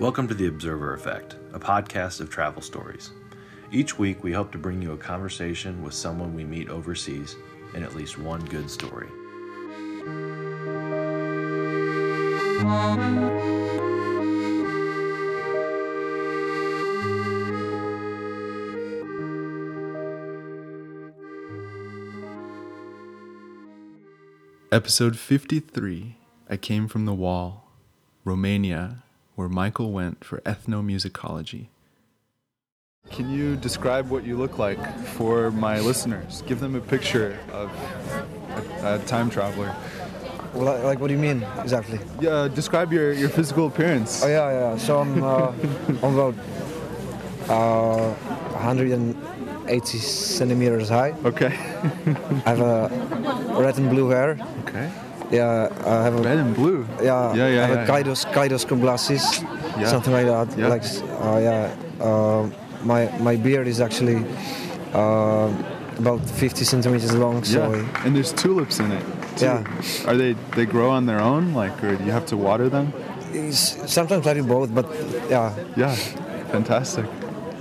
Welcome to The Observer Effect, a podcast of travel stories. Each week, we hope to bring you a conversation with someone we meet overseas and at least one good story. Episode 53 I Came from the Wall, Romania, where Michal went for ethnomusicology. Can you describe what you look like for my listeners? Give them a picture of a, a time traveler. Well, like, what do you mean exactly? Yeah, describe your, your physical appearance. Oh yeah, yeah. So I'm uh, I'm about uh, 180 centimeters high. Okay. I have a red and blue hair. Okay. Yeah, I have a Red and blue. yeah. Yeah, yeah, I have yeah, a yeah. Kaidos Kaidos glasses, Yeah. something like that. Yeah. Like uh, yeah. Uh, my my beard is actually uh, about 50 centimeters long. So yeah. And there's tulips in it. Too. Yeah. Are they they grow on their own, like, or do you have to water them? it's, sometimes I do both, but yeah. Yeah. Fantastic.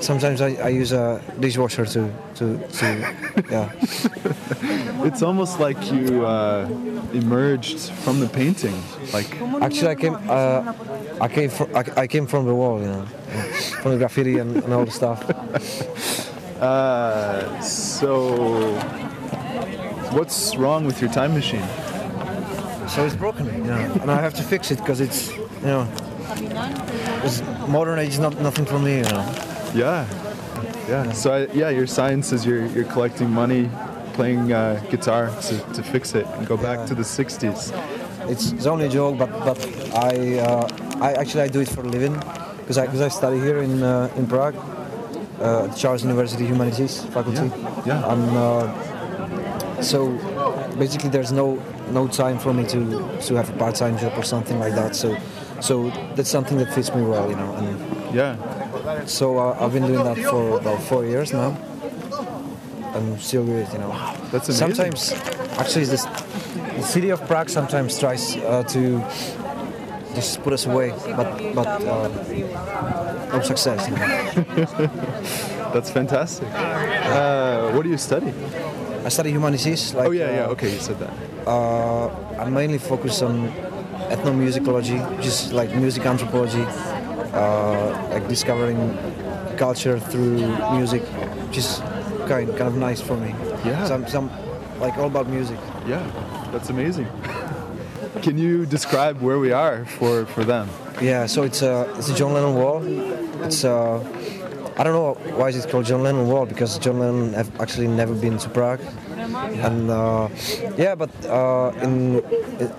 Sometimes I, I use a dishwasher to to, to yeah. It's almost like you uh, emerged from the painting. Like, Actually, I came uh, I came from I, I came from the wall, you know, from the graffiti and, and all the stuff. uh, so what's wrong with your time machine? So it's broken, you know, and I have to fix it because it's you know, it's modern age is not nothing for me, you know. Yeah, yeah. So I, yeah, your science is you're you're collecting money, playing uh, guitar to, to fix it and go back to the '60s. It's, it's only a joke, but but I uh, I actually I do it for a living because I because I study here in uh, in Prague, uh, Charles University Humanities faculty. Yeah, yeah. And uh, so basically, there's no no time for me to to have a part-time job or something like that. So so that's something that fits me well, you know. And Yeah, so uh, I've been doing that for about four years now. I'm still do it, you know. That's amazing. Sometimes, actually, this, the city of Prague sometimes tries uh, to just put us away, but but uh, no success. You know. that's fantastic. Uh, what do you study? I study humanities. Like, Oh yeah, yeah. uh, Okay, you said that. Uh, I mainly focus on ethnomusicology, just like music anthropology, uh, like discovering culture through music, which is kind kind of nice for me. Yeah. Some some like all about music. Yeah, that's amazing. Can you describe where we are for for them? Yeah. So it's a it's a John Lennon wall. It's uh, I don't know why is it called John Lennon wall because John Lennon have actually never been to Prague. And uh, yeah, but uh, in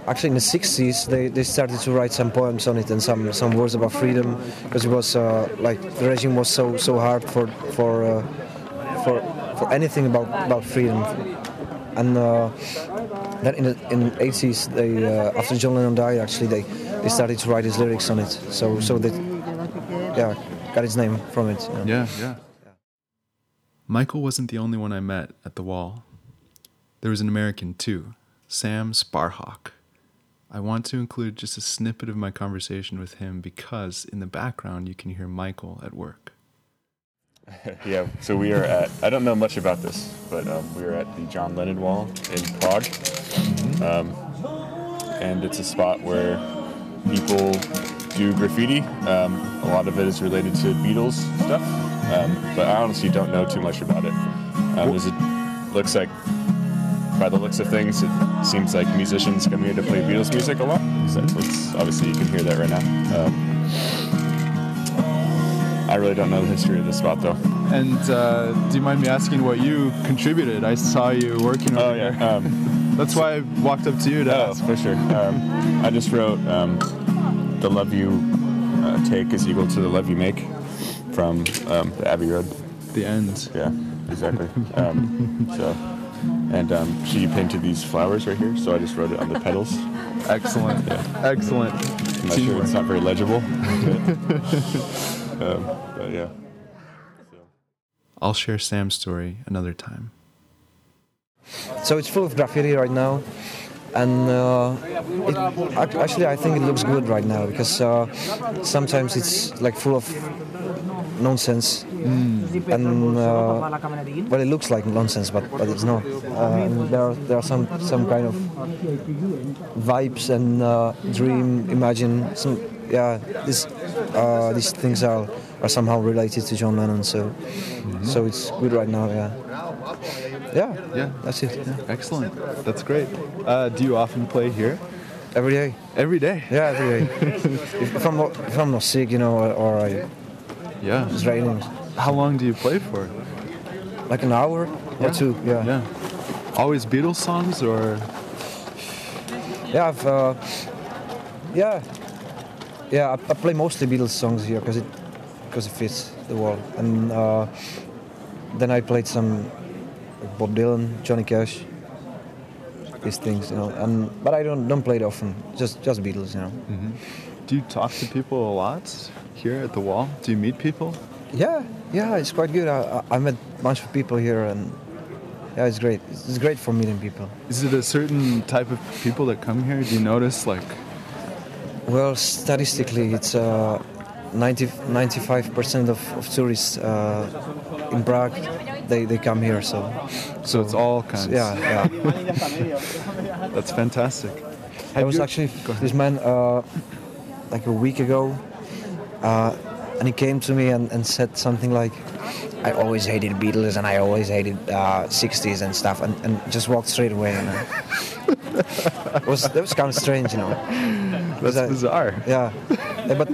actually in the 60s they, they started to write some poems on it and some, some words about freedom because it was uh, like the regime was so so hard for for uh, for for anything about about freedom. And uh, then in the in 80s they uh, after John Lennon died actually they, they started to write his lyrics on it. So so that yeah got its name from it. you know. Yeah, yeah. Michal wasn't the only one I met at the wall. There was an American too, Sam Sparhawk. I want to include just a snippet of my conversation with him because in the background you can hear Michal at work. yeah, so we are at, I don't know much about this, but um, we are at the John Lennon Wall in Prague. Um, and it's a spot where people do graffiti. Um, a lot of it is related to Beatles stuff, um, but I honestly don't know too much about it. Um, it looks like, by the looks of things, it seems like musicians come here to play Beatles music a lot. That's what's, obviously, you can hear that right now. Um, I really don't know the history of this spot though. And uh, do you mind me asking what you contributed? I saw you working over Oh yeah. there. Um, That's why I walked up to you to oh, ask. for sure. Um, I just wrote um, the love you uh, take is equal to the love you make from um, the Abbey Road. The end. Yeah, exactly. um, so, and um, she painted these flowers right here, so I just wrote it on the petals. Excellent. Excellent. I'm not sure it's not very legible. um, but yeah. I'll share Sam's story another time. So it's full of graffiti right now. And uh, it, actually I think it looks good right now because uh, sometimes it's like full of nonsense. And uh, well it looks like nonsense but, but it's not. There are there are some some kind of vibes and uh, dream imagine some yeah this uh, these things are are somehow related to John Lennon so so it's good right now yeah yeah Yeah. that's it yeah. Excellent. That's great. Uh, do you often play here? every day Every day. yeah every day if, if I'm not if I'm not sick you know or, or I, Yeah. it's raining How long do you play for? like an hour or two yeah Yeah. Always Beatles songs or? Yeah, I've, uh, yeah, yeah. I, I play mostly Beatles songs here because it because it fits the wall, and uh, then I played some Bob Dylan, Johnny Cash, these things, you know. And but I don't don't play it often. Just just Beatles, you know. Do you talk to people a lot here at the wall? Do you meet people? Yeah, yeah. It's quite good. I, I I met a bunch of people here, and yeah, it's great. It's great for meeting people. Is it a certain type of people that come here? Do you notice like? Well, statistically, it's uh, 90, 95% of, of tourists uh, in Prague, they, they come here. So, So it's all kinds. yeah, yeah. That's fantastic. I was actually this man uh, like a week ago, uh, and he came to me and, and said something like, I always hated Beatles and I always hated uh, 60s and stuff, and, and just walked straight away. You know? was, that was kind of strange, you know. That's that- bizarre. Yeah, Yeah, but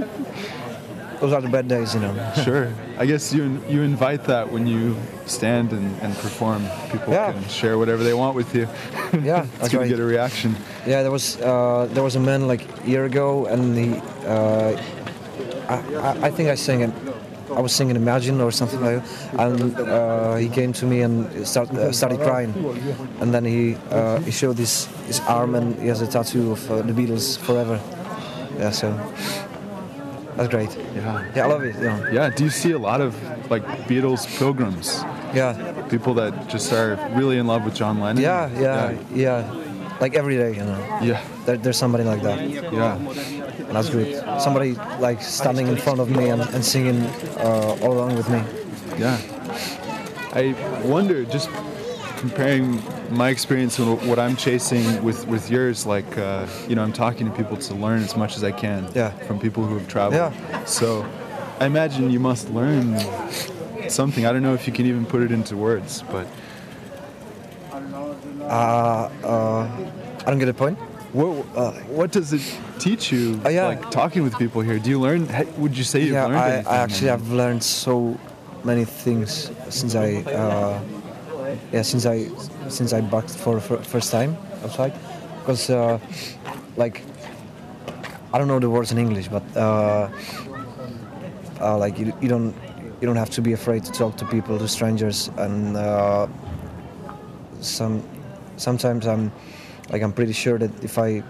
those are the bad days, you know. Sure. I guess you you invite that when you stand and, and perform. People Yeah. can share whatever they want with you. Yeah, it's that's right. get a reaction. Yeah, there was uh, there was a man like a year ago, and he, uh, I, I, I think I sang it. I was singing Imagine or something like that, and uh, he came to me and start, uh, started crying, and then he uh, he showed his his arm and he has a tattoo of uh, the Beatles forever. Yeah, so that's great. Yeah. Yeah, I love it. Yeah, Yeah. Do you see a lot of like Beatles pilgrims? yeah, People that just are really in love with John Lennon? yeah, yeah, yeah. Like every day, you know. Yeah. There, there's somebody like that. Yeah. And that's good. Somebody like standing in front of me and, and singing uh, all along with me. Yeah. I wonder, just comparing my experience and what I'm chasing with, with yours, like, uh, you know, I'm talking to people to learn as much as I can Yeah. from people who have traveled. Yeah. So I imagine you must learn something. I don't know if you can even put it into words, but I don't know. Uh, uh, I don't get the point. what, uh, what does it teach you, Oh, yeah. like, talking with people here? Do you learn, would you say you've yeah, learned I, anything? I actually have learned so many things since I uh, yeah since I since I backed for the first time outside because uh, like I don't know the words in English but uh, uh, like you, you don't you don't have to be afraid to talk to people to strangers and uh, some sometimes I'm like I'm pretty sure that if I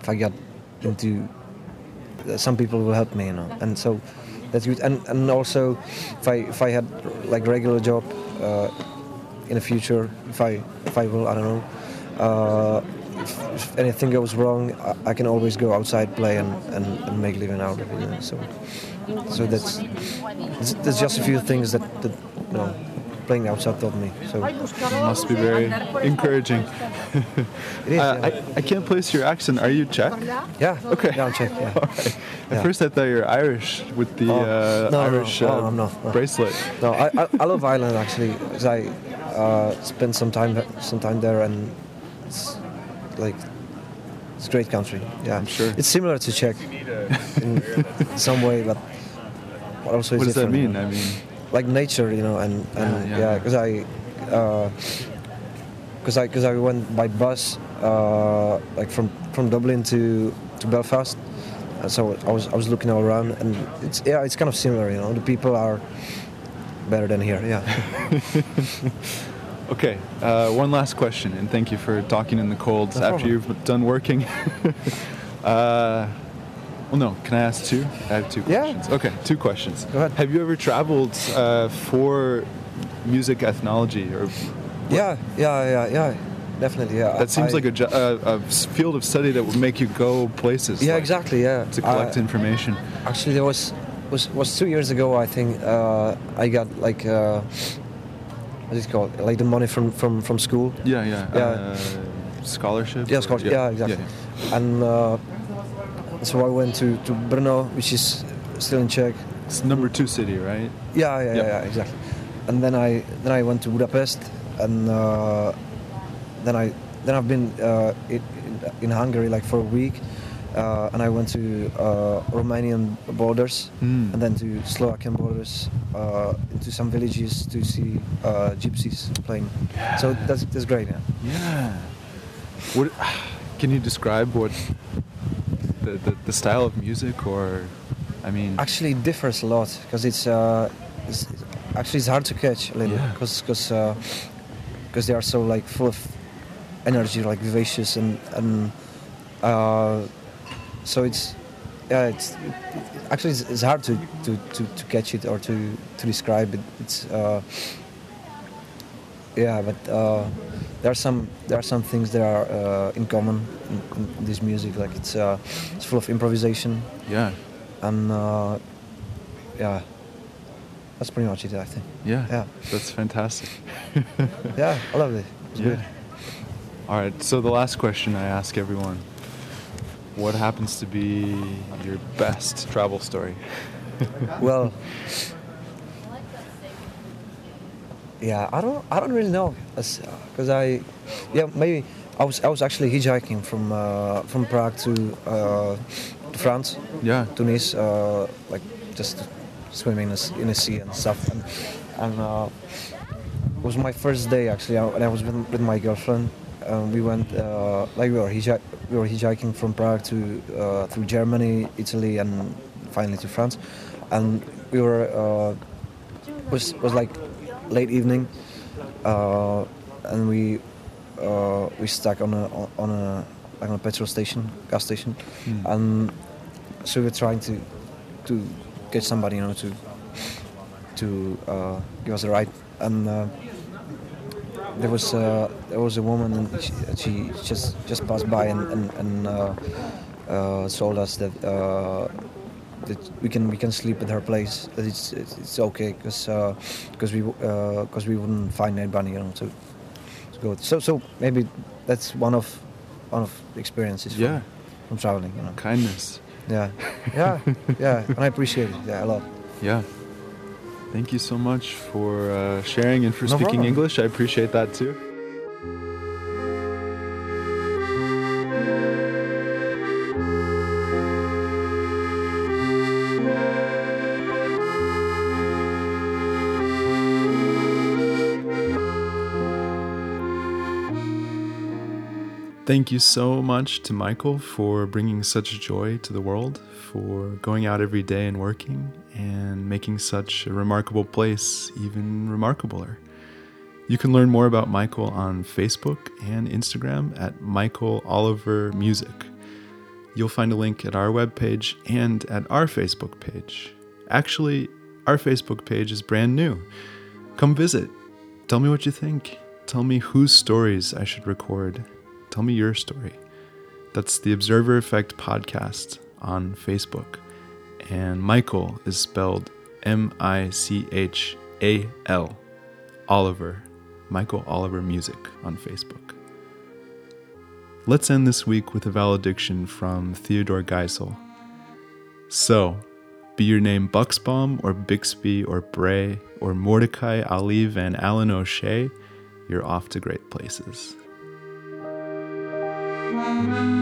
if I get into uh, some people will help me, you know, and so that's good. And and also, if I if I had like regular job uh, in the future, if I if I will, I don't know. Uh, if, if anything goes wrong, I, I can always go outside, play, and, and, and make living out of it. You know? So, so that's that's that's just a few things that, that you know, playing outside taught me. So it must be very encouraging. is. Uh, yeah. I, I can't place your accent. Are you Czech? yeah. okay. Yeah, I'm Czech. Yeah. At Yeah. first, I thought you were Irish with the Oh, uh, no, Irish no, uh, no. bracelet. No, I, I, I love Ireland actually because I uh, spent some time some time there and it's like it's a great country. Yeah, I'm sure. It's similar to Czech in some way, but but also What does that mean? I mean, Like nature, you know, and and Yeah, yeah, yeah, because I. because I, cause I went by bus, uh, like from, from Dublin to, to Belfast, and so I was I was looking all around, and it's yeah, it's kind of similar, you know. The people are better than here, yeah. okay. Uh, one last question, and thank you for talking in the cold No after problem. you've done working. uh, well, no. Can I ask two? I have two questions. Yeah. Okay, two questions. Go ahead. Have you ever traveled uh, for music ethnology or? Yeah, yeah, yeah, yeah. definitely. Yeah, That seems I- like a, jo- a, a field of study that would make you go places. yeah, like, exactly. Yeah, To collect Uh, information. Actually, there was was was two years ago. I think uh, I got like uh, what is it called? Like the money from from from school. Yeah, yeah. yeah. Uh, scholarship. Yeah, or- scholarship. Yeah, exactly. yeah. And uh, so I went to to Brno, which is still in Czech. It's number two city, right? Yeah, yeah, yeah, Yep. yeah, exactly. And then I then I went to Budapest, and uh, then I then I've been uh, in, in Hungary like for a week, uh, and I went to uh, Romanian borders, Hmm. and then to Slovakian borders, uh, into some villages to see uh, gypsies playing. So that's that's great. Yeah. Yeah. What? Can you describe what the, the, the style of music, or, I mean, Actually, it differs a lot because it's, uh, it's actually it's hard to catch a little Yeah. because because because they are so like full of energy, like vivacious and and uh, so it's yeah it's actually it's, it's hard to, to, to, to catch it or to, to describe it. It's uh, yeah, but uh, there are some there are some things that are uh, in common in, in this music. Like it's uh, it's full of improvisation yeah, and uh, yeah, that's pretty much it. I think. yeah, Yeah. That's fantastic. Yeah, I love it. It's Yeah. good. All right. So the last question I ask everyone: What happens to be your best travel story? Well, yeah, I don't, I don't really know, because I, yeah, maybe I was, I was actually hitchhiking from uh, from Prague to uh, France, Yeah. to Nice, uh, like just swimming in the, in the sea and stuff, and, and uh, it was my first day actually, I- and I was with, with my girlfriend. Um, we went uh, like we were hitchhi- we were hitchhiking from Prague to uh, through Germany, Italy, and finally to France, and we were uh, was was like late evening, uh, and we uh, we stuck on a on a like on a petrol station, gas station, Hmm. and so we were trying to to get somebody you know to to uh, give us a ride, and uh, there was uh, there was a woman and she, she just just passed by and and, and uh, uh, told us that. Uh, that we can we can sleep at her place. That it's it's, it's okay because because we because we wouldn't find anybody you know to to go. So so maybe that's one of one of the experiences from, from traveling. You know. Kindness. Yeah, yeah, yeah, and I appreciate it. Yeah, a lot. Yeah. Thank you so much for uh, sharing and for No speaking problem. English. I appreciate that too. Thank you so much to Michal for bringing such joy to the world, for going out every day and working, and making such a remarkable place even remarkabler. You can learn more about Michal on Facebook and Instagram at Michal Oliver Music. You'll find a link at our webpage and at our Facebook page. Actually, our Facebook page is brand new. Come visit. Tell me what you think. Tell me whose stories I should record. Tell me your story. That's the Observer Effect podcast on Facebook. And Michal is spelled M I C H A L. Oliver. Michal Oliver Music on Facebook. Let's end this week with a valediction from Theodor Geisel. So, be your name Buxbaum or Bixby or Bray or Mordecai Ali Van Allen O'Shea, you're off to great places. Thank you.